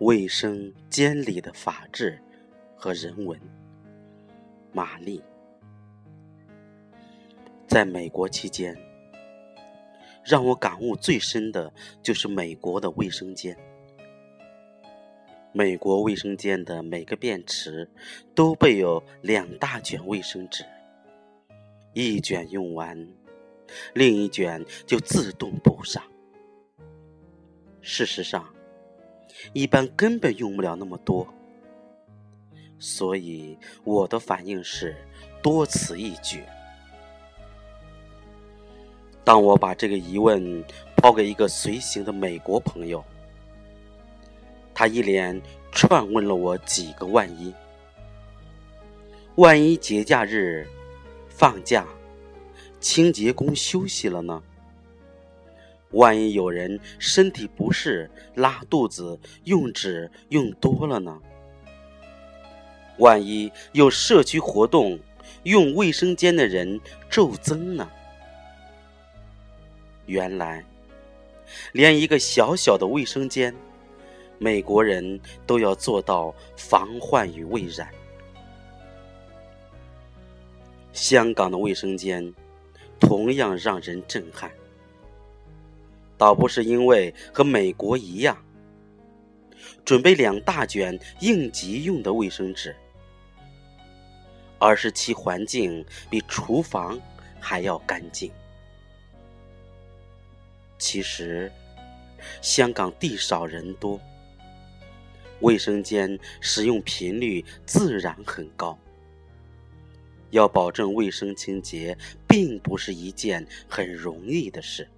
卫生间里的法治和人文。玛丽在美国期间，让我感悟最深的就是美国的卫生间。美国卫生间的每个便池都备有两大卷卫生纸，一卷用完，另一卷就自动补上。事实上，一般根本用不了那么多，所以我的反应是多此一举。当我把这个疑问抛给一个随行的美国朋友。他一连串问了我几个万一：万一节假日放假，清洁工休息了呢？万一有人身体不适、拉肚子、用纸用多了呢？万一有社区活动，用卫生间的人骤增呢？原来，连一个小小的卫生间。美国人都要做到防患于未然。香港的卫生间同样让人震撼，倒不是因为和美国一样准备两大卷应急用的卫生纸，而是其环境比厨房还要干净。其实，香港地少人多。卫生间使用频率自然很高，要保证卫生清洁，并不是一件很容易的事。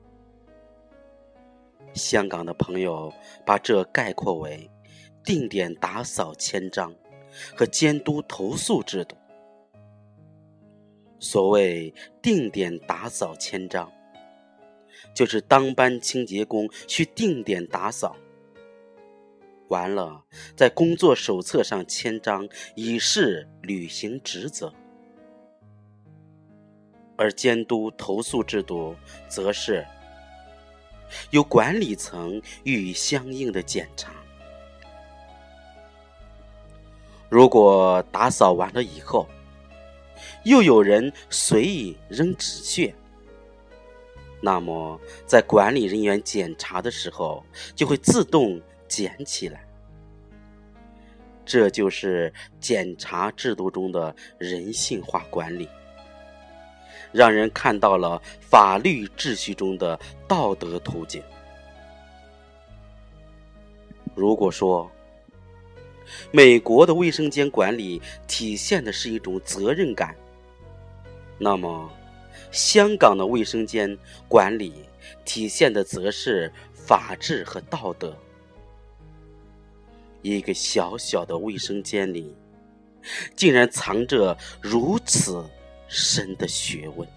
香港的朋友把这概括为定点打扫签章和监督投诉制度。所谓定点打扫签章，就是当班清洁工去定点打扫。完了，在工作手册上签章，以示履行职责；而监督投诉制度，则是由管理层予以相应的检查。如果打扫完了以后，又有人随意扔纸屑，那么在管理人员检查的时候，就会自动。捡起来，这就是检查制度中的人性化管理，让人看到了法律秩序中的道德途径。如果说美国的卫生间管理体现的是一种责任感，那么香港的卫生间管理体现的则是法治和道德。一个小小的卫生间里，竟然藏着如此深的学问。